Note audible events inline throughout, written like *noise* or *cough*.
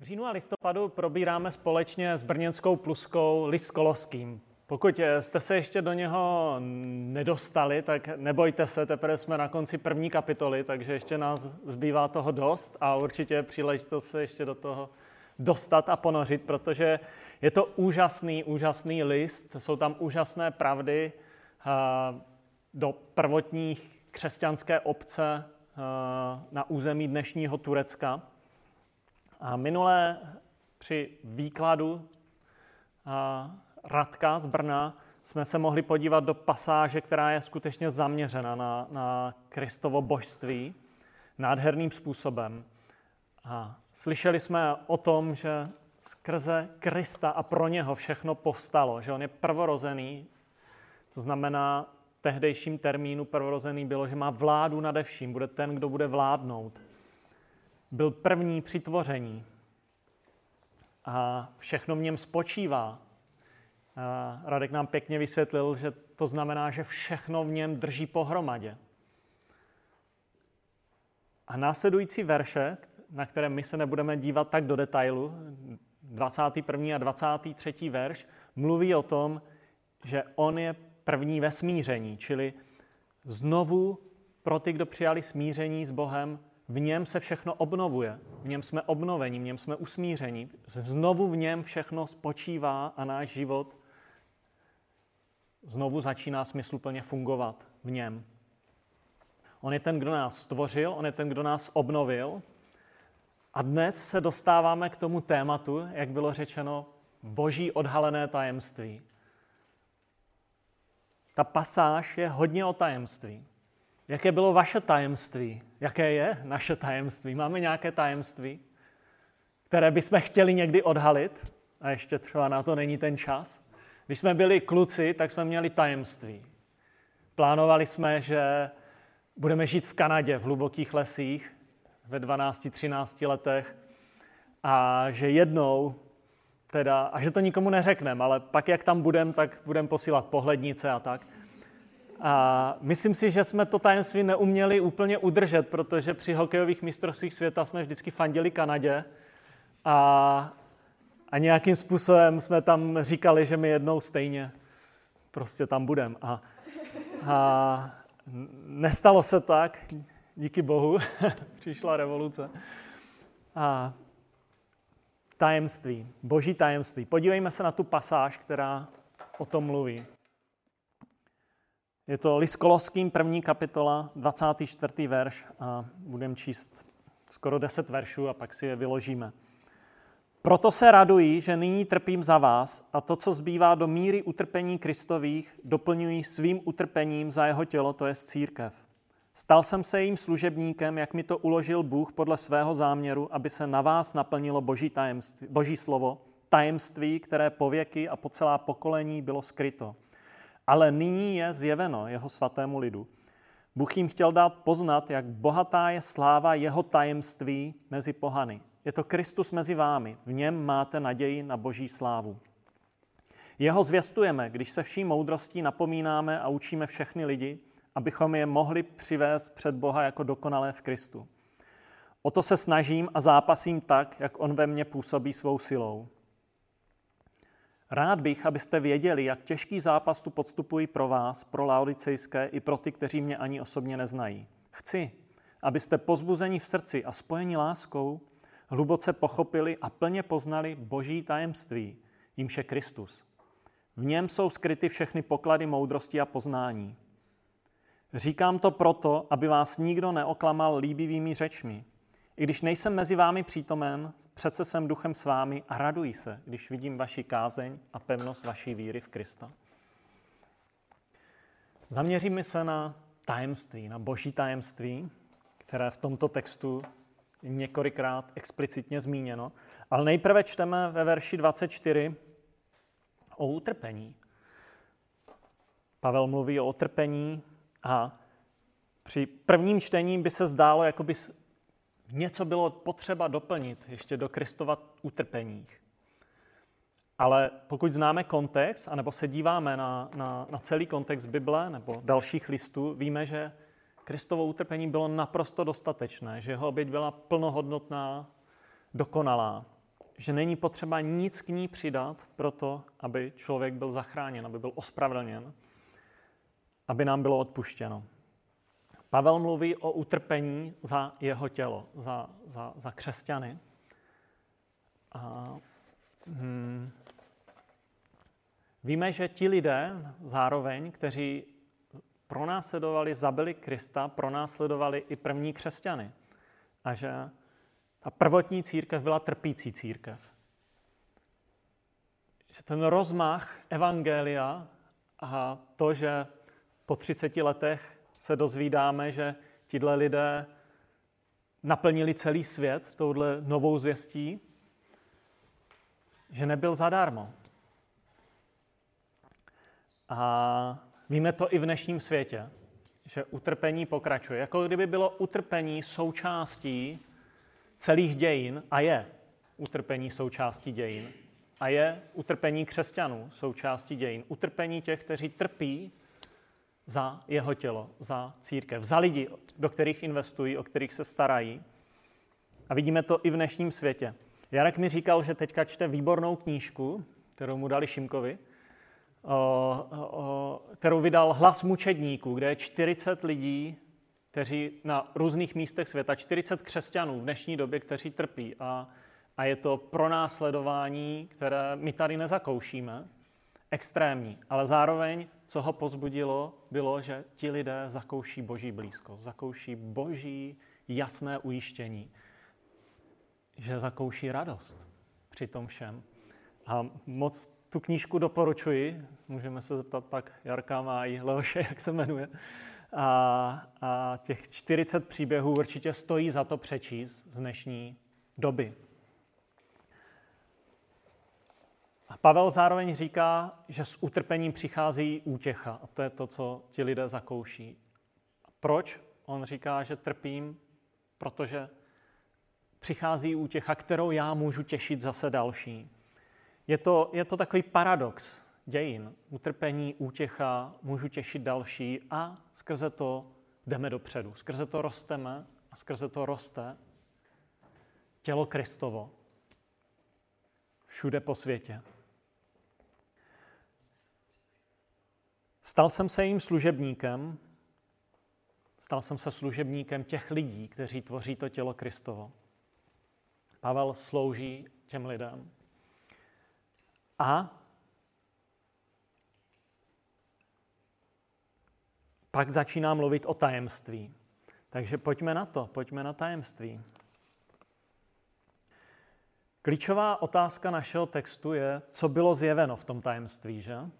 V říjnu a listopadu probíráme společně s brněnskou pluskou list Koloským. Pokud jste se ještě do něho nedostali, tak nebojte se, teprve jsme na konci první kapitoly, takže ještě nás zbývá toho dost a určitě je příležitost se ještě do toho dostat a ponořit, protože je to úžasný, úžasný list, jsou tam úžasné pravdy do prvotních křesťanské obce na území dnešního Turecka. A minulé při výkladu a Radka z Brna jsme se mohli podívat do pasáže, která je skutečně zaměřena na, na Kristovo božství nádherným způsobem. A slyšeli jsme o tom, že skrze Krista a pro něho všechno povstalo, že on je prvorozený, to znamená, tehdejším termínu prvorozený bylo, že má vládu nade vším, bude ten, kdo bude vládnout byl první při tvoření a všechno v něm spočívá. A Radek nám pěkně vysvětlil, že to znamená, že všechno v něm drží pohromadě. A následující verše, na které my se nebudeme dívat tak do detailu, 21. a 23. verš, mluví o tom, že on je první ve smíření, čili znovu pro ty, kdo přijali smíření s Bohem, v něm se všechno obnovuje, v něm jsme obnoveni, v něm jsme usmířeni, znovu v něm všechno spočívá a náš život znovu začíná smysluplně fungovat v něm. On je ten, kdo nás stvořil, on je ten, kdo nás obnovil. A dnes se dostáváme k tomu tématu, jak bylo řečeno, boží odhalené tajemství. Ta pasáž je hodně o tajemství. Jaké bylo vaše tajemství? Jaké je naše tajemství? Máme nějaké tajemství, které bychom chtěli někdy odhalit a ještě třeba na to není ten čas? Když jsme byli kluci, tak jsme měli tajemství. Plánovali jsme, že budeme žít v Kanadě, v hlubokých lesích, ve 12-13 letech a že jednou teda, a že to nikomu neřekneme, ale pak jak tam budeme, tak budeme posílat pohlednice a tak. A myslím si, že jsme to tajemství neuměli úplně udržet, protože při hokejových mistrovstvích světa jsme vždycky fandili Kanadě a, a nějakým způsobem jsme tam říkali, že my jednou stejně prostě tam budeme. A, a nestalo se tak, díky bohu, *laughs* přišla revoluce. A tajemství, boží tajemství. Podívejme se na tu pasáž, která o tom mluví. Je to list Koloským, první kapitola, 24. verš a budeme číst skoro 10 veršů a pak si je vyložíme. Proto se raduji, že nyní trpím za vás a to, co zbývá do míry utrpení Kristových, doplňuji svým utrpením za jeho tělo, to je církev. Stal jsem se jejím služebníkem, jak mi to uložil Bůh podle svého záměru, aby se na vás naplnilo boží, tajemství, boží slovo, tajemství, které po věky a po celá pokolení bylo skryto – ale nyní je zjeveno jeho svatému lidu. Bůh jim chtěl dát poznat, jak bohatá je sláva jeho tajemství mezi pohany. Je to Kristus mezi vámi, v něm máte naději na boží slávu. Jeho zvěstujeme, když se vší moudrostí napomínáme a učíme všechny lidi, abychom je mohli přivést před Boha jako dokonalé v Kristu. O to se snažím a zápasím tak, jak on ve mně působí svou silou. Rád bych, abyste věděli, jak těžký zápas tu podstupuji pro vás, pro laodicejské i pro ty, kteří mě ani osobně neznají. Chci, abyste pozbuzení v srdci a spojení láskou hluboce pochopili a plně poznali boží tajemství, jimž je Kristus. V něm jsou skryty všechny poklady moudrosti a poznání. Říkám to proto, aby vás nikdo neoklamal líbivými řečmi, i když nejsem mezi vámi přítomen, přece jsem duchem s vámi a raduji se, když vidím vaši kázeň a pevnost vaší víry v Krista. Zaměříme se na tajemství, na boží tajemství, které v tomto textu je několikrát explicitně zmíněno. Ale nejprve čteme ve verši 24 o utrpení. Pavel mluví o utrpení a při prvním čtení by se zdálo, jako by něco bylo potřeba doplnit ještě do Kristova utrpeních. Ale pokud známe kontext, anebo se díváme na, na, na celý kontext Bible nebo dalších listů, víme, že Kristovo utrpení bylo naprosto dostatečné, že jeho oběť byla plnohodnotná, dokonalá. že není potřeba nic k ní přidat pro to, aby člověk byl zachráněn, aby byl ospravedlněn, aby nám bylo odpuštěno. Pavel mluví o utrpení za jeho tělo, za, za, za křesťany. A, hmm, víme, že ti lidé zároveň, kteří pronásledovali, zabili Krista, pronásledovali i první křesťany. A že ta prvotní církev byla trpící církev. Že ten rozmach evangelia a to, že po 30 letech se dozvídáme, že tihle lidé naplnili celý svět touhle novou zvěstí, že nebyl zadarmo. A víme to i v dnešním světě, že utrpení pokračuje. Jako kdyby bylo utrpení součástí celých dějin a je utrpení součástí dějin. A je utrpení křesťanů součástí dějin. Utrpení těch, kteří trpí za jeho tělo, za církev, za lidi, do kterých investují, o kterých se starají. A vidíme to i v dnešním světě. Jarek mi říkal, že teďka čte výbornou knížku, kterou mu dali Šimkovi, o, o, kterou vydal Hlas mučedníků, kde je 40 lidí, kteří na různých místech světa, 40 křesťanů v dnešní době, kteří trpí. A, a je to pronásledování, které my tady nezakoušíme, extrémní. Ale zároveň, co ho pozbudilo, bylo, že ti lidé zakouší boží blízkost, zakouší boží jasné ujištění, že zakouší radost při tom všem. A moc tu knížku doporučuji, můžeme se zeptat pak Jarka má i Leoše, jak se jmenuje. A, a těch 40 příběhů určitě stojí za to přečíst z dnešní doby. A Pavel zároveň říká, že s utrpením přichází útěcha. A to je to, co ti lidé zakouší. Proč? On říká, že trpím, protože přichází útěcha, kterou já můžu těšit zase další. Je to, je to takový paradox dějin. Utrpení, útěcha, můžu těšit další a skrze to jdeme dopředu. Skrze to rosteme a skrze to roste tělo Kristovo všude po světě. Stal jsem se jím služebníkem, stal jsem se služebníkem těch lidí, kteří tvoří to tělo Kristovo. Pavel slouží těm lidem. A pak začíná mluvit o tajemství. Takže pojďme na to, pojďme na tajemství. Klíčová otázka našeho textu je, co bylo zjeveno v tom tajemství, že?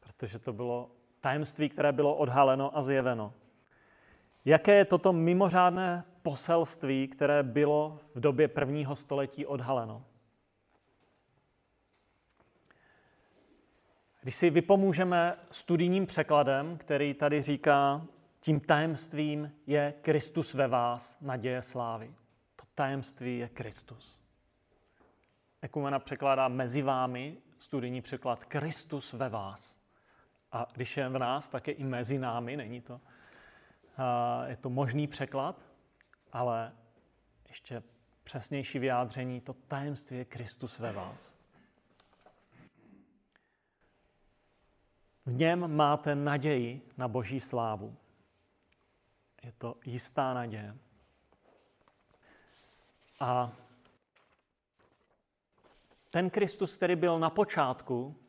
Protože to bylo tajemství, které bylo odhaleno a zjeveno. Jaké je toto mimořádné poselství, které bylo v době prvního století odhaleno? Když si vypomůžeme studijním překladem, který tady říká, tím tajemstvím je Kristus ve vás, naděje slávy. To tajemství je Kristus. Ekumena překládá mezi vámi, studijní překlad Kristus ve vás. A když je v nás, tak je i mezi námi, není to. Je to možný překlad, ale ještě přesnější vyjádření, to tajemství je Kristus ve vás. V něm máte naději na boží slávu. Je to jistá naděje. A ten Kristus, který byl na počátku,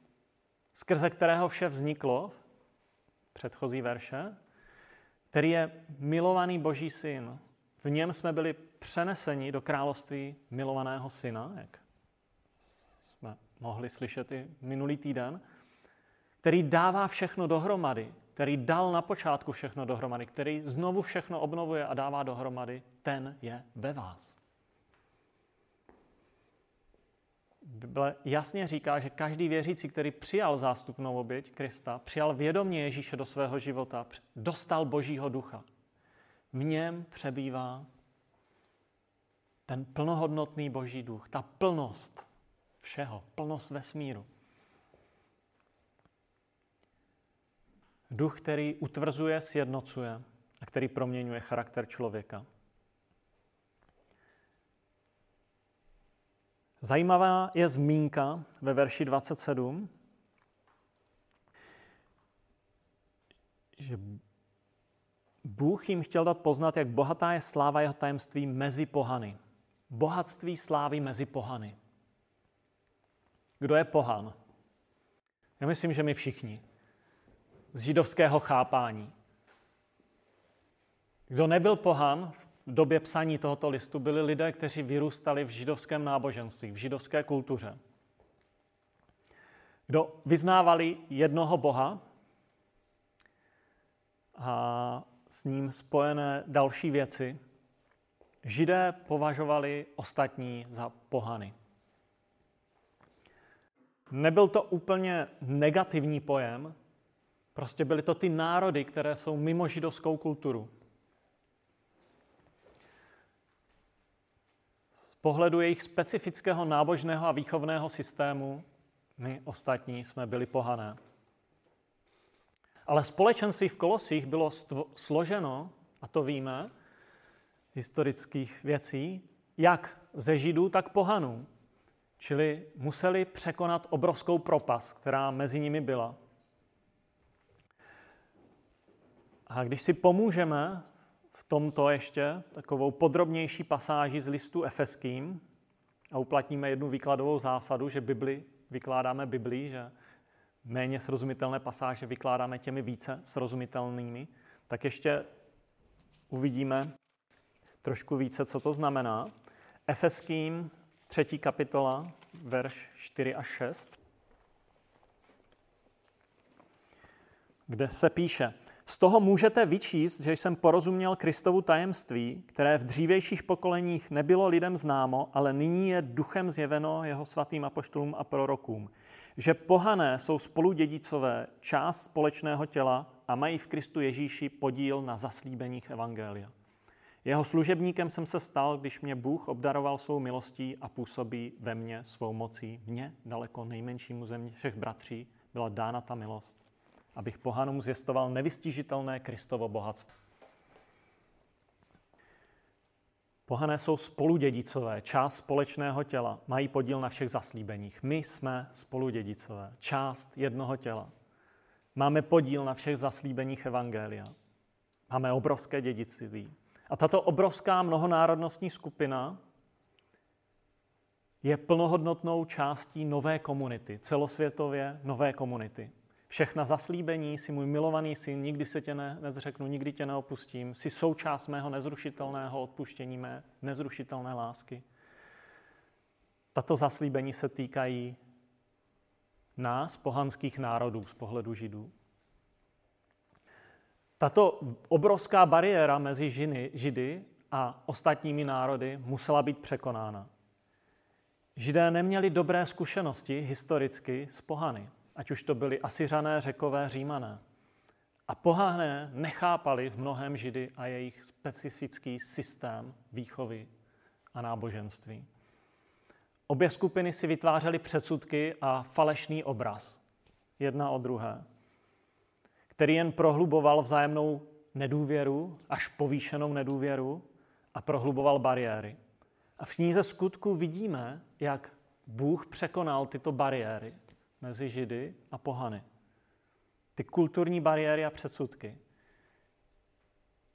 skrze kterého vše vzniklo, předchozí verše, který je milovaný Boží syn. V něm jsme byli přeneseni do království milovaného syna, jak jsme mohli slyšet i minulý týden který dává všechno dohromady, který dal na počátku všechno dohromady, který znovu všechno obnovuje a dává dohromady, ten je ve vás. Bible jasně říká, že každý věřící, který přijal zástupnou oběť Krista, přijal vědomě Ježíše do svého života, dostal Božího ducha. V něm přebývá ten plnohodnotný Boží duch, ta plnost všeho, plnost vesmíru. Duch, který utvrzuje, sjednocuje a který proměňuje charakter člověka. Zajímavá je zmínka ve verši 27, že Bůh jim chtěl dát poznat, jak bohatá je sláva jeho tajemství mezi pohany. Bohatství slávy mezi pohany. Kdo je pohan? Já myslím, že my všichni. Z židovského chápání. Kdo nebyl pohan v době psaní tohoto listu, byli lidé, kteří vyrůstali v židovském náboženství, v židovské kultuře. Kdo vyznávali jednoho Boha a s ním spojené další věci, Židé považovali ostatní za pohany. Nebyl to úplně negativní pojem, prostě byly to ty národy, které jsou mimo židovskou kulturu. Pohledu jejich specifického nábožného a výchovného systému my ostatní jsme byli pohané. Ale společenství v Kolosích bylo složeno, a to víme, historických věcí, jak ze Židů, tak pohanů. Čili museli překonat obrovskou propas, která mezi nimi byla. A když si pomůžeme tomto ještě takovou podrobnější pasáži z listu efeským a uplatníme jednu výkladovou zásadu, že Bibli vykládáme Biblii, že méně srozumitelné pasáže vykládáme těmi více srozumitelnými, tak ještě uvidíme trošku více, co to znamená. Efeským, třetí kapitola, verš 4 až 6, kde se píše, z toho můžete vyčíst, že jsem porozuměl Kristovu tajemství, které v dřívějších pokoleních nebylo lidem známo, ale nyní je duchem zjeveno jeho svatým apoštolům a prorokům. Že pohané jsou spoludědicové část společného těla a mají v Kristu Ježíši podíl na zaslíbeních Evangelia. Jeho služebníkem jsem se stal, když mě Bůh obdaroval svou milostí a působí ve mně svou mocí. Mně, daleko nejmenšímu země všech bratří, byla dána ta milost, abych pohanům zjistoval nevystižitelné Kristovo bohatství. Pohané jsou spoludědicové, část společného těla, mají podíl na všech zaslíbeních. My jsme spoludědicové, část jednoho těla. Máme podíl na všech zaslíbeních Evangelia. Máme obrovské dědictví. A tato obrovská mnohonárodnostní skupina je plnohodnotnou částí nové komunity, celosvětově nové komunity. Všechna zaslíbení, si můj milovaný syn, nikdy se tě ne, nezřeknu, nikdy tě neopustím, si součást mého nezrušitelného odpuštění, mé nezrušitelné lásky. Tato zaslíbení se týkají nás, pohanských národů z pohledu židů. Tato obrovská bariéra mezi žiny, židy a ostatními národy musela být překonána. Židé neměli dobré zkušenosti historicky s pohany, ať už to byli Asiřané, Řekové, Římané. A pohané nechápali v mnohem Židy a jejich specifický systém výchovy a náboženství. Obě skupiny si vytvářely předsudky a falešný obraz, jedna o druhé který jen prohluboval vzájemnou nedůvěru, až povýšenou nedůvěru a prohluboval bariéry. A v knize skutku vidíme, jak Bůh překonal tyto bariéry mezi Židy a pohany. Ty kulturní bariéry a předsudky.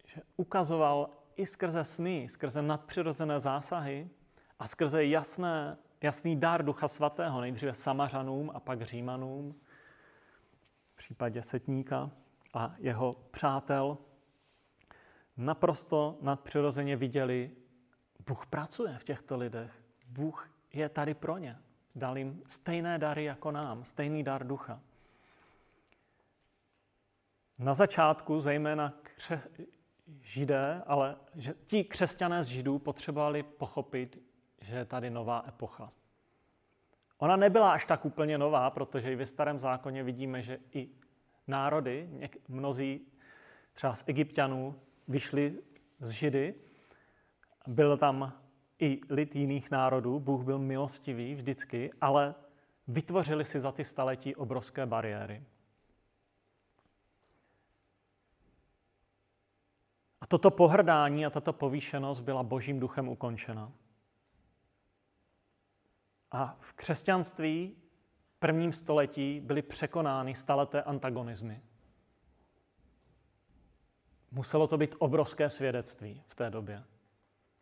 Že ukazoval i skrze sny, skrze nadpřirozené zásahy a skrze jasné, jasný dár Ducha Svatého, nejdříve Samařanům a pak Římanům, v případě setníka a jeho přátel, naprosto nadpřirozeně viděli, Bůh pracuje v těchto lidech. Bůh je tady pro ně. Dal jim stejné dary jako nám, stejný dar ducha. Na začátku zejména kře- židé, ale že ti křesťané z židů potřebovali pochopit, že je tady nová epocha. Ona nebyla až tak úplně nová, protože i ve starém zákoně vidíme, že i národy, něk, mnozí třeba z egyptianů vyšli z Židy, byl tam i lid jiných národů, Bůh byl milostivý vždycky, ale vytvořili si za ty staletí obrovské bariéry. A toto pohrdání a tato povýšenost byla božím duchem ukončena. A v křesťanství v prvním století byly překonány staleté antagonizmy. Muselo to být obrovské svědectví v té době.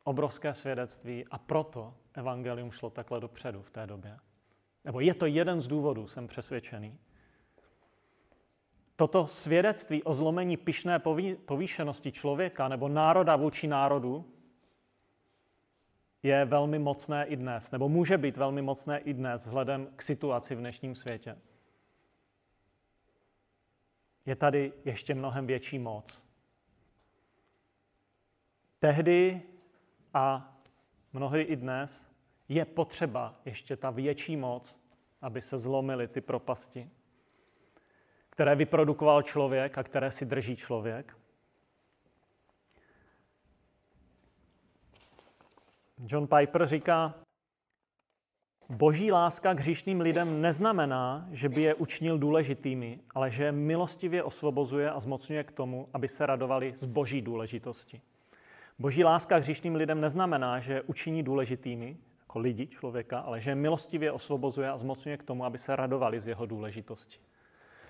Obrovské svědectví a proto evangelium šlo takhle dopředu v té době. Nebo je to jeden z důvodů, jsem přesvědčený. Toto svědectví o zlomení pyšné povýšenosti člověka nebo národa vůči národu je velmi mocné i dnes, nebo může být velmi mocné i dnes vzhledem k situaci v dnešním světě. Je tady ještě mnohem větší moc. Tehdy a mnohdy i dnes je potřeba ještě ta větší moc, aby se zlomily ty propasti, které vyprodukoval člověk a které si drží člověk. John Piper říká, boží láska k hříšným lidem neznamená, že by je učinil důležitými, ale že je milostivě osvobozuje a zmocňuje k tomu, aby se radovali z boží důležitosti. Boží láska k hříšným lidem neznamená, že učiní důležitými, jako lidi, člověka, ale že milostivě osvobozuje a zmocňuje k tomu, aby se radovali z jeho důležitosti.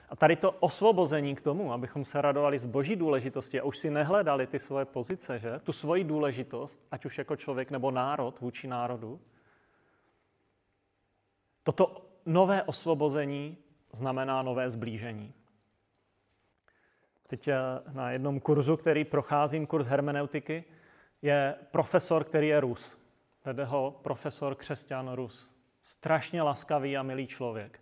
A tady to osvobození k tomu, abychom se radovali z boží důležitosti a už si nehledali ty svoje pozice, že? tu svoji důležitost, ať už jako člověk nebo národ vůči národu, toto nové osvobození znamená nové zblížení. Teď eh, na jednom kurzu, který procházím, kurz hermeneutiky, je profesor, který je Rus. Vede ho profesor křesťan Rus. Strašně laskavý a milý člověk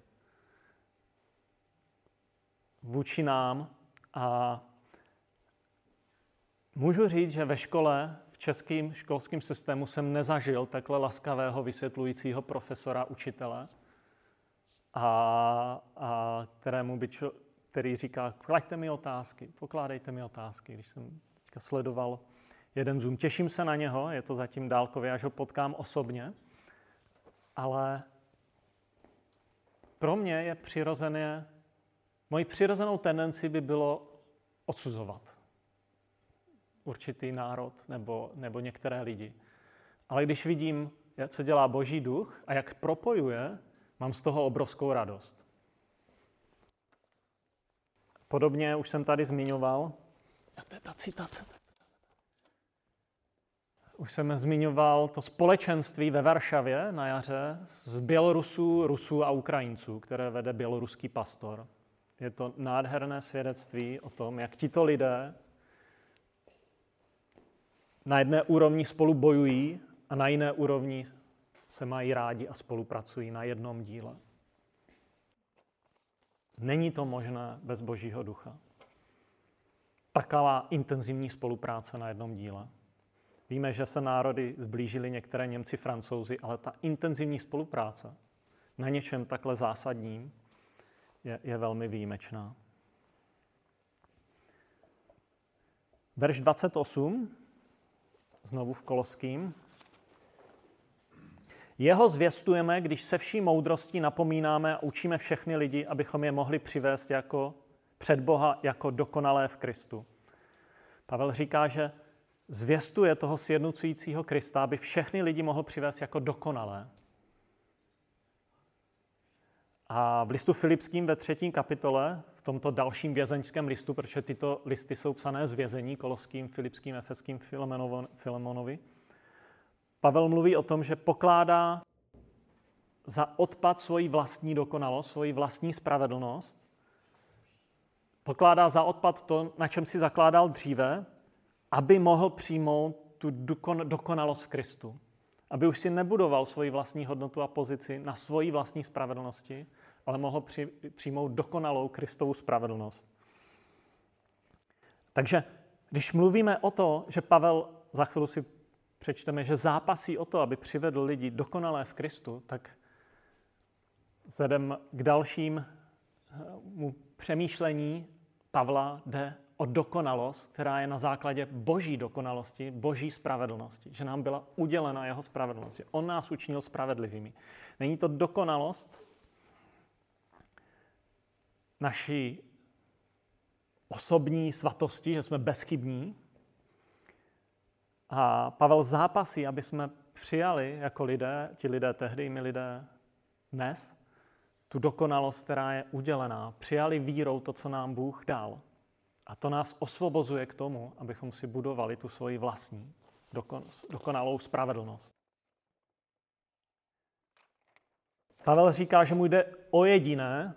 vůči nám a můžu říct, že ve škole, v českém školském systému jsem nezažil takhle laskavého vysvětlujícího profesora, učitele, a, a kterému by čo, který říká, klaďte mi otázky, pokládejte mi otázky, když jsem teďka sledoval jeden Zoom. Těším se na něho, je to zatím dálkově, až ho potkám osobně, ale pro mě je přirozené Mojí přirozenou tendenci by bylo odsuzovat určitý národ nebo, nebo některé lidi. Ale když vidím, co dělá Boží duch a jak propojuje, mám z toho obrovskou radost. Podobně už jsem tady zmiňoval, a to je ta citace. Už jsem zmiňoval to společenství ve Varšavě na jaře z Bělorusů, Rusů a Ukrajinců, které vede běloruský pastor. Je to nádherné svědectví o tom, jak tito lidé na jedné úrovni spolu bojují a na jiné úrovni se mají rádi a spolupracují na jednom díle. Není to možné bez Božího ducha. Taková intenzivní spolupráce na jednom díle. Víme, že se národy zblížili některé Němci, Francouzi, ale ta intenzivní spolupráce na něčem takhle zásadním je, je velmi výjimečná. Verš 28, znovu v Koloským. Jeho zvěstujeme, když se vší moudrostí napomínáme a učíme všechny lidi, abychom je mohli přivést jako před Boha jako dokonalé v Kristu. Pavel říká, že zvěstuje toho sjednocujícího Krista, aby všechny lidi mohl přivést jako dokonalé. A v listu Filipským ve třetím kapitole, v tomto dalším vězeňském listu, protože tyto listy jsou psané z vězení, Koloským, Filipským, Efeským, Filemonovi, Pavel mluví o tom, že pokládá za odpad svoji vlastní dokonalost, svoji vlastní spravedlnost, pokládá za odpad to, na čem si zakládal dříve, aby mohl přijmout tu dokonalost v Kristu. Aby už si nebudoval svoji vlastní hodnotu a pozici na svoji vlastní spravedlnosti, ale mohl při, přijmout dokonalou Kristovu spravedlnost. Takže když mluvíme o to, že Pavel, za chvíli si přečteme, že zápasí o to, aby přivedl lidi dokonalé v Kristu, tak vzhledem k dalším mu přemýšlení Pavla jde o dokonalost, která je na základě boží dokonalosti, boží spravedlnosti, že nám byla udělena jeho spravedlnost, že on nás učinil spravedlivými. Není to dokonalost, naší osobní svatosti, že jsme bezchybní. A Pavel zápasí, aby jsme přijali jako lidé, ti lidé tehdy, my lidé dnes, tu dokonalost, která je udělená. Přijali vírou to, co nám Bůh dal. A to nás osvobozuje k tomu, abychom si budovali tu svoji vlastní dokonalou spravedlnost. Pavel říká, že mu jde o jediné,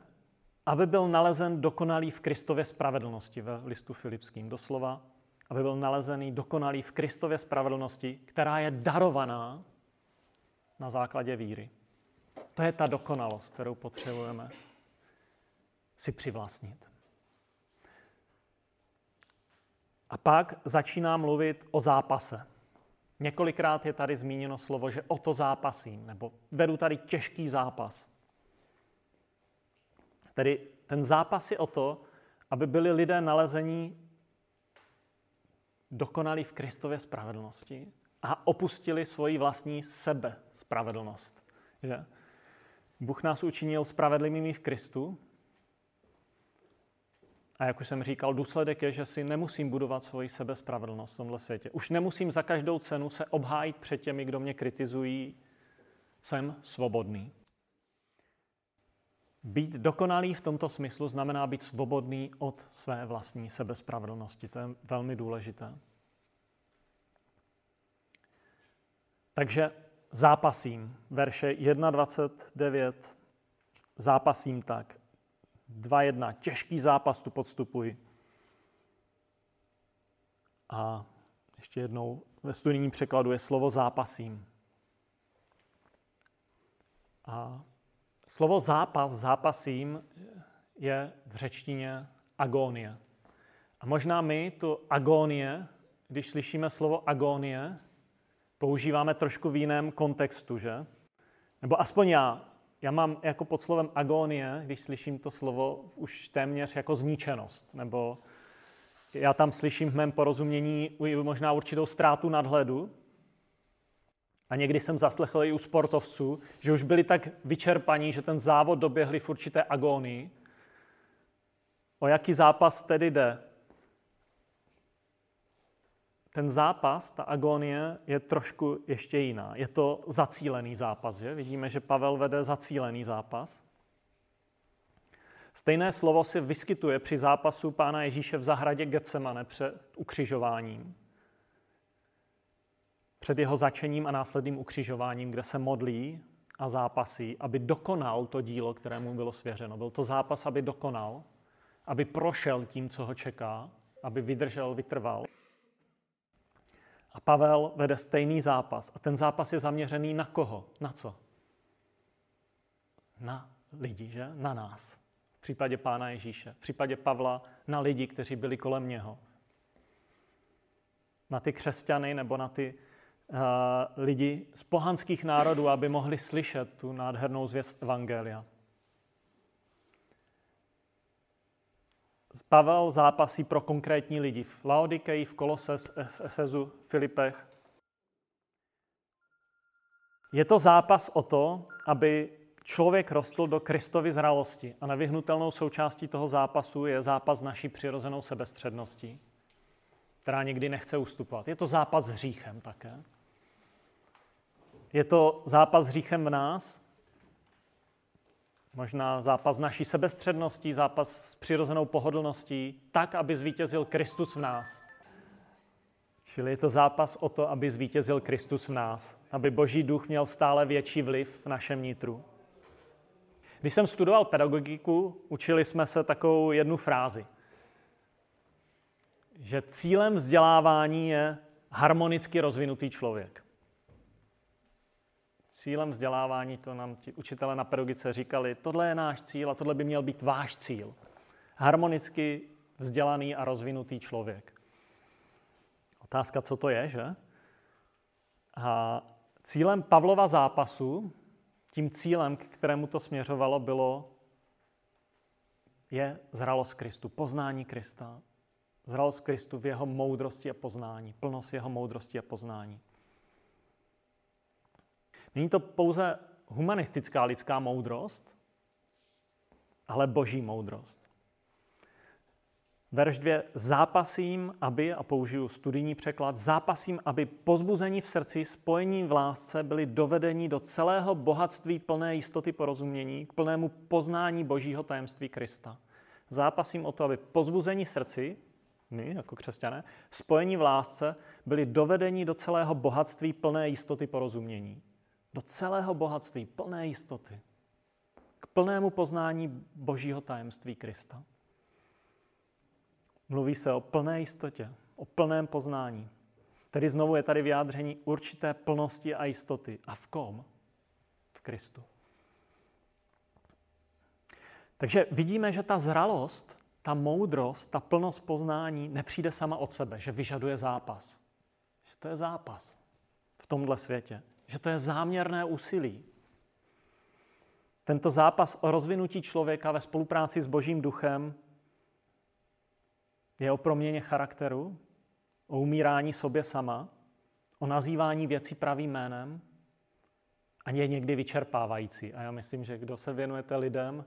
aby byl nalezen dokonalý v Kristově spravedlnosti ve listu Filipským. Doslova, aby byl nalezený dokonalý v Kristově spravedlnosti, která je darovaná na základě víry. To je ta dokonalost, kterou potřebujeme si přivlastnit. A pak začíná mluvit o zápase. Několikrát je tady zmíněno slovo, že o to zápasím, nebo vedu tady těžký zápas. Tedy ten zápas je o to, aby byli lidé nalezení dokonalí v Kristově spravedlnosti a opustili svoji vlastní sebe spravedlnost. Že? Bůh nás učinil spravedlivými v Kristu a jak už jsem říkal, důsledek je, že si nemusím budovat svoji sebespravedlnost v tomhle světě. Už nemusím za každou cenu se obhájit před těmi, kdo mě kritizují. Jsem svobodný. Být dokonalý v tomto smyslu znamená být svobodný od své vlastní sebespravedlnosti. To je velmi důležité. Takže zápasím. Verše 1.29. Zápasím tak. 2-1. Těžký zápas tu podstupuji. A ještě jednou ve studijním překladu je slovo zápasím. A slovo zápas, zápasím je v řečtině agónie. A možná my tu agónie, když slyšíme slovo agónie, používáme trošku v jiném kontextu, že? Nebo aspoň já. Já mám jako pod slovem agónie, když slyším to slovo, už téměř jako zničenost. Nebo já tam slyším v mém porozumění možná určitou ztrátu nadhledu. A někdy jsem zaslechl i u sportovců, že už byli tak vyčerpaní, že ten závod doběhli v určité agónii. O jaký zápas tedy jde? ten zápas, ta agonie je trošku ještě jiná. Je to zacílený zápas, že? Vidíme, že Pavel vede zacílený zápas. Stejné slovo si vyskytuje při zápasu pána Ježíše v zahradě Getsemane před ukřižováním. Před jeho začením a následným ukřižováním, kde se modlí a zápasí, aby dokonal to dílo, které mu bylo svěřeno. Byl to zápas, aby dokonal, aby prošel tím, co ho čeká, aby vydržel, vytrval. A Pavel vede stejný zápas. A ten zápas je zaměřený na koho? Na co? Na lidi, že? Na nás. V případě Pána Ježíše. V případě Pavla na lidi, kteří byli kolem něho. Na ty křesťany nebo na ty lidi z pohanských národů, aby mohli slyšet tu nádhernou zvěst Evangelia. Pavel zápasí pro konkrétní lidi v Laodikeji, v Kolose, v Efezu, v Filipech. Je to zápas o to, aby člověk rostl do Kristovy zralosti a nevyhnutelnou součástí toho zápasu je zápas naší přirozenou sebestředností, která nikdy nechce ustupovat. Je to zápas s hříchem také. Je to zápas s hříchem v nás, možná zápas naší sebestředností, zápas s přirozenou pohodlností, tak, aby zvítězil Kristus v nás. Čili je to zápas o to, aby zvítězil Kristus v nás, aby Boží duch měl stále větší vliv v našem nitru. Když jsem studoval pedagogiku, učili jsme se takovou jednu frázi, že cílem vzdělávání je harmonicky rozvinutý člověk cílem vzdělávání, to nám ti učitele na pedagogice říkali, tohle je náš cíl a tohle by měl být váš cíl. Harmonicky vzdělaný a rozvinutý člověk. Otázka, co to je, že? A cílem Pavlova zápasu, tím cílem, k kterému to směřovalo, bylo je zralost Kristu, poznání Krista. Zralost Kristu v jeho moudrosti a poznání, plnost jeho moudrosti a poznání. Není to pouze humanistická lidská moudrost, ale boží moudrost. Verš 2. Zápasím, aby, a použiju studijní překlad, zápasím, aby pozbuzení v srdci, spojení v lásce byli dovedeni do celého bohatství plné jistoty porozumění, k plnému poznání božího tajemství Krista. Zápasím o to, aby pozbuzení v srdci, my jako křesťané, spojení v lásce byli dovedeni do celého bohatství plné jistoty porozumění. Do celého bohatství plné jistoty. K plnému poznání božího tajemství Krista. Mluví se o plné jistotě, o plném poznání. Tedy znovu je tady vyjádření určité plnosti a jistoty. A v kom? V Kristu. Takže vidíme, že ta zralost, ta moudrost, ta plnost poznání nepřijde sama od sebe, že vyžaduje zápas. Že to je zápas v tomhle světě. Že to je záměrné úsilí. Tento zápas o rozvinutí člověka ve spolupráci s Božím duchem je o proměně charakteru, o umírání sobě sama, o nazývání věcí pravým jménem a je někdy vyčerpávající. A já myslím, že kdo se věnujete lidem,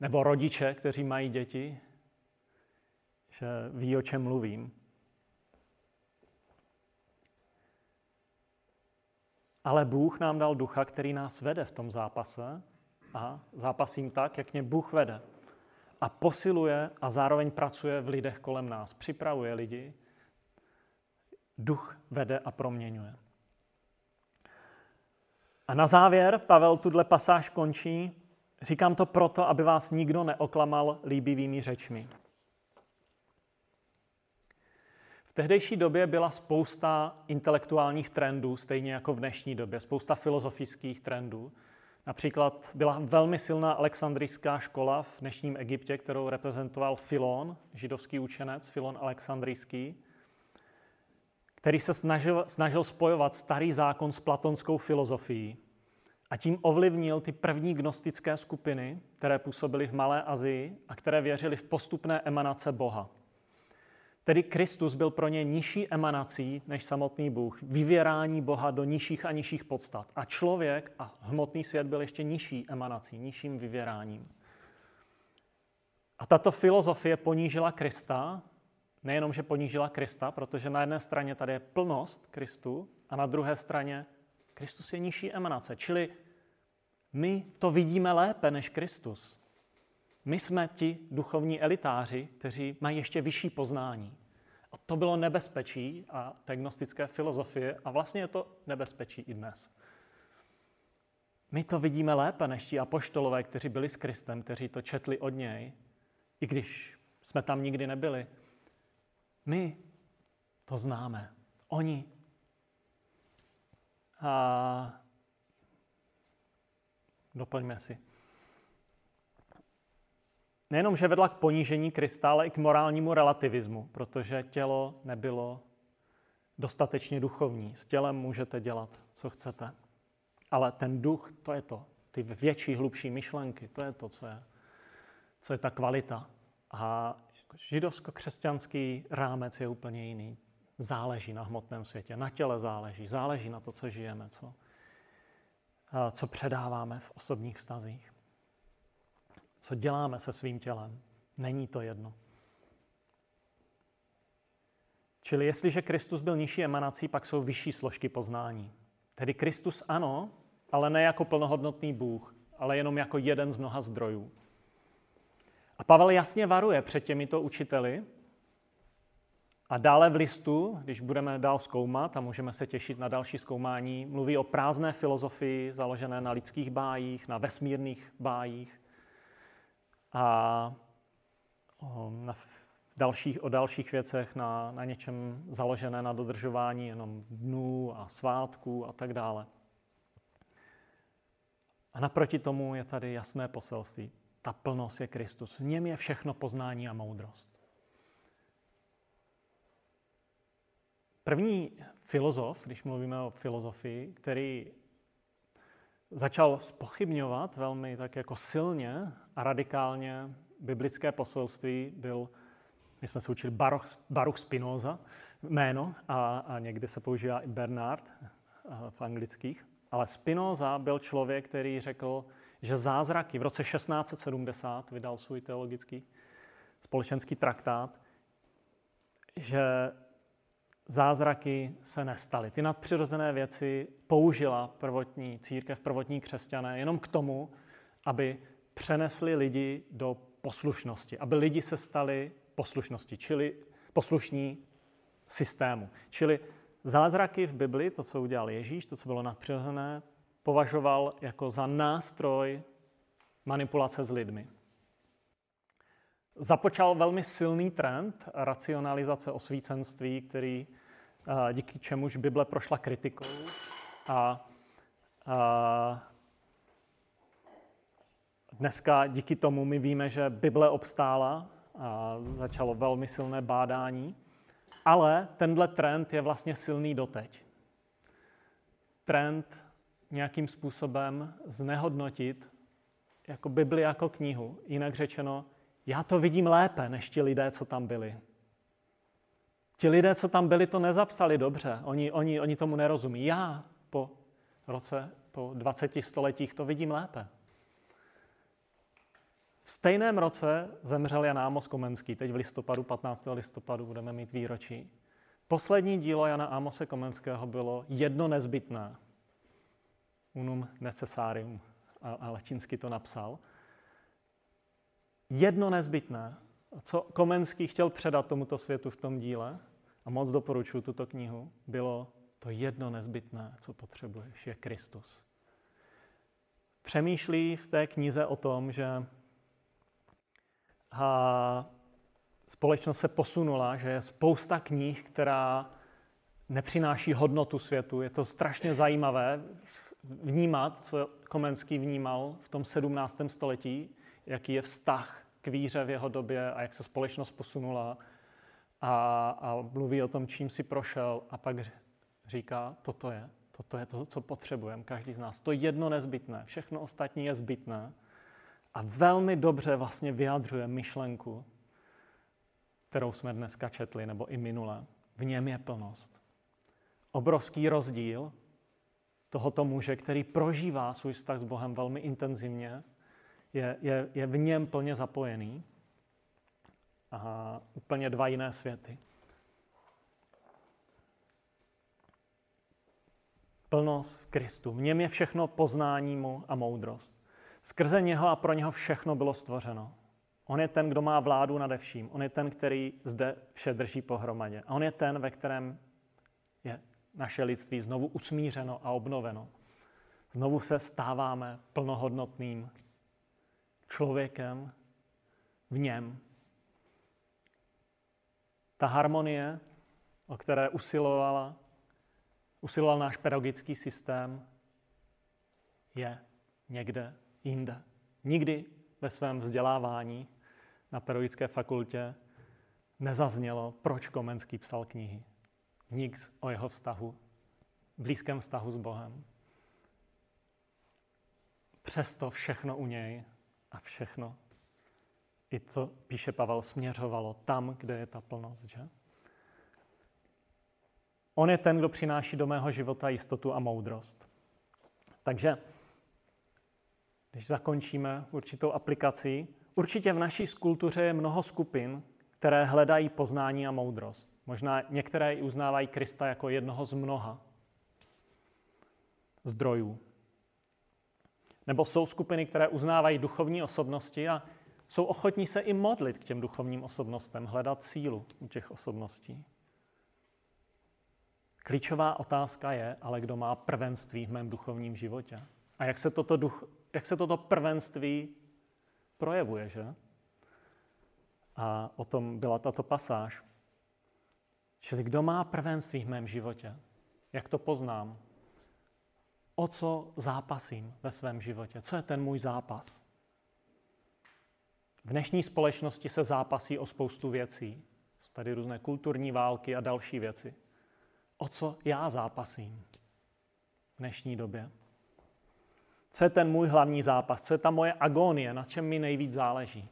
nebo rodiče, kteří mají děti, že ví, o čem mluvím. Ale Bůh nám dal ducha, který nás vede v tom zápase a zápasím tak, jak mě Bůh vede a posiluje a zároveň pracuje v lidech kolem nás. Připravuje lidi, duch vede a proměňuje. A na závěr Pavel tuhle pasáž končí. Říkám to proto, aby vás nikdo neoklamal líbivými řečmi. V tehdejší době byla spousta intelektuálních trendů, stejně jako v dnešní době, spousta filozofických trendů. Například byla velmi silná alexandrijská škola v dnešním Egyptě, kterou reprezentoval Filon, židovský učenec, Filon alexandrijský, který se snažil, snažil spojovat starý zákon s platonskou filozofií. A tím ovlivnil ty první gnostické skupiny, které působily v Malé Azii a které věřily v postupné emanace Boha. Tedy Kristus byl pro ně nižší emanací než samotný Bůh, vyvěrání Boha do nižších a nižších podstat. A člověk a hmotný svět byl ještě nižší emanací, nižším vyvěráním. A tato filozofie ponížila Krista, nejenom, že ponížila Krista, protože na jedné straně tady je plnost Kristu a na druhé straně Kristus je nižší emanace. Čili my to vidíme lépe než Kristus. My jsme ti duchovní elitáři, kteří mají ještě vyšší poznání. A to bylo nebezpečí a gnostické filozofie a vlastně je to nebezpečí i dnes. My to vidíme lépe než ti apoštolové, kteří byli s Kristem, kteří to četli od něj, i když jsme tam nikdy nebyli. My to známe. Oni. A doplňme si nejenom, že vedla k ponížení Krista, ale i k morálnímu relativismu, protože tělo nebylo dostatečně duchovní. S tělem můžete dělat, co chcete. Ale ten duch, to je to. Ty větší, hlubší myšlenky, to je to, co je, co je ta kvalita. A jako židovsko-křesťanský rámec je úplně jiný. Záleží na hmotném světě, na těle záleží, záleží na to, co žijeme, co, co předáváme v osobních vztazích co děláme se svým tělem. Není to jedno. Čili jestliže Kristus byl nižší emanací, pak jsou vyšší složky poznání. Tedy Kristus ano, ale ne jako plnohodnotný Bůh, ale jenom jako jeden z mnoha zdrojů. A Pavel jasně varuje před těmito učiteli. A dále v listu, když budeme dál zkoumat a můžeme se těšit na další zkoumání, mluví o prázdné filozofii založené na lidských bájích, na vesmírných bájích, a na dalších, o dalších věcech, na, na něčem založené na dodržování jenom dnů a svátků a tak dále. A naproti tomu je tady jasné poselství. Ta plnost je Kristus. V něm je všechno poznání a moudrost. První filozof, když mluvíme o filozofii, který začal spochybňovat velmi tak jako silně a radikálně biblické poselství, byl, my jsme se učili Baruch, Baruch Spinoza, jméno, a, a někdy se používá i Bernard v anglických. Ale Spinoza byl člověk, který řekl, že zázraky v roce 1670 vydal svůj teologický společenský traktát, že zázraky se nestaly. Ty nadpřirozené věci použila prvotní církev, prvotní křesťané jenom k tomu, aby přenesli lidi do poslušnosti, aby lidi se stali poslušnosti, čili poslušní systému. Čili zázraky v Bibli, to, co udělal Ježíš, to, co bylo nadpřirozené, považoval jako za nástroj manipulace s lidmi. Započal velmi silný trend racionalizace osvícenství, který, díky čemuž Bible prošla kritikou a, a dneska díky tomu my víme, že Bible obstála a začalo velmi silné bádání, ale tenhle trend je vlastně silný doteď. Trend nějakým způsobem znehodnotit jako Bibli jako knihu. Jinak řečeno, já to vidím lépe než ti lidé, co tam byli. Ti lidé, co tam byli, to nezapsali dobře. Oni, oni, oni tomu nerozumí. Já po roce, po 20 stoletích to vidím lépe. V stejném roce zemřel Jan Amos Komenský, teď v listopadu, 15. listopadu budeme mít výročí. Poslední dílo Jana Amose Komenského bylo jedno nezbytné. Unum necessarium, a, a latinsky to napsal. Jedno nezbytné, co Komenský chtěl předat tomuto světu v tom díle, a moc doporučuji tuto knihu, bylo to jedno nezbytné, co potřebuješ, je Kristus. Přemýšlí v té knize o tom, že a společnost se posunula, že je spousta knih, která nepřináší hodnotu světu. Je to strašně zajímavé vnímat, co Komenský vnímal v tom 17. století, jaký je vztah k víře v jeho době a jak se společnost posunula a, a mluví o tom, čím si prošel a pak říká, toto je, toto je to, co potřebujeme, každý z nás. To jedno nezbytné, všechno ostatní je zbytné a velmi dobře vlastně vyjadřuje myšlenku, kterou jsme dneska četli, nebo i minule. V něm je plnost. Obrovský rozdíl tohoto muže, který prožívá svůj vztah s Bohem velmi intenzivně, je, je, je v něm plně zapojený. A úplně dva jiné světy. Plnost v Kristu. V něm je všechno poznání mu a moudrost. Skrze něho a pro něho všechno bylo stvořeno. On je ten, kdo má vládu nade vším. On je ten, který zde vše drží pohromadě. A on je ten, ve kterém je naše lidství znovu usmířeno a obnoveno. Znovu se stáváme plnohodnotným člověkem v něm. Ta harmonie, o které usilovala, usiloval náš pedagogický systém, je někde jinde. Nikdy ve svém vzdělávání na pedagogické fakultě nezaznělo, proč Komenský psal knihy. Nic o jeho vztahu, blízkém vztahu s Bohem. Přesto všechno u něj a všechno, i co píše Pavel, směřovalo tam, kde je ta plnost, že? On je ten, kdo přináší do mého života jistotu a moudrost. Takže když zakončíme určitou aplikací, určitě v naší kultuře je mnoho skupin, které hledají poznání a moudrost. Možná některé i uznávají Krista jako jednoho z mnoha zdrojů. Nebo jsou skupiny, které uznávají duchovní osobnosti a jsou ochotní se i modlit k těm duchovním osobnostem, hledat sílu u těch osobností. Klíčová otázka je, ale kdo má prvenství v mém duchovním životě? A jak se toto, duch, jak se toto prvenství projevuje, že? A o tom byla tato pasáž. Čili kdo má prvenství v mém životě? Jak to poznám? O co zápasím ve svém životě? Co je ten můj zápas? V dnešní společnosti se zápasí o spoustu věcí. Jsou tady různé kulturní války a další věci. O co já zápasím v dnešní době? Co je ten můj hlavní zápas? Co je ta moje agonie? Na čem mi nejvíc záleží?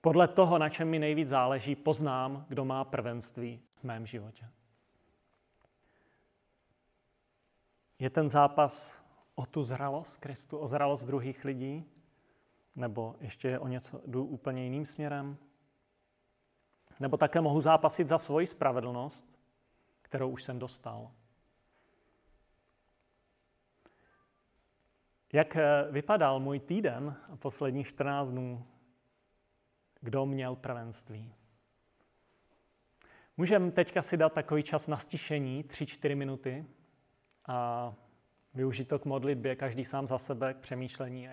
Podle toho, na čem mi nejvíc záleží, poznám, kdo má prvenství v mém životě. Je ten zápas o tu zralost Kristu, o zralost druhých lidí? Nebo ještě je o něco, jdu úplně jiným směrem? Nebo také mohu zápasit za svoji spravedlnost, kterou už jsem dostal. Jak eh, vypadal můj týden a posledních 14 dnů? Kdo měl prvenství? Můžeme teďka si dát takový čas na stišení, 3-4 minuty, a využít to k modlitbě, každý sám za sebe, k přemýšlení.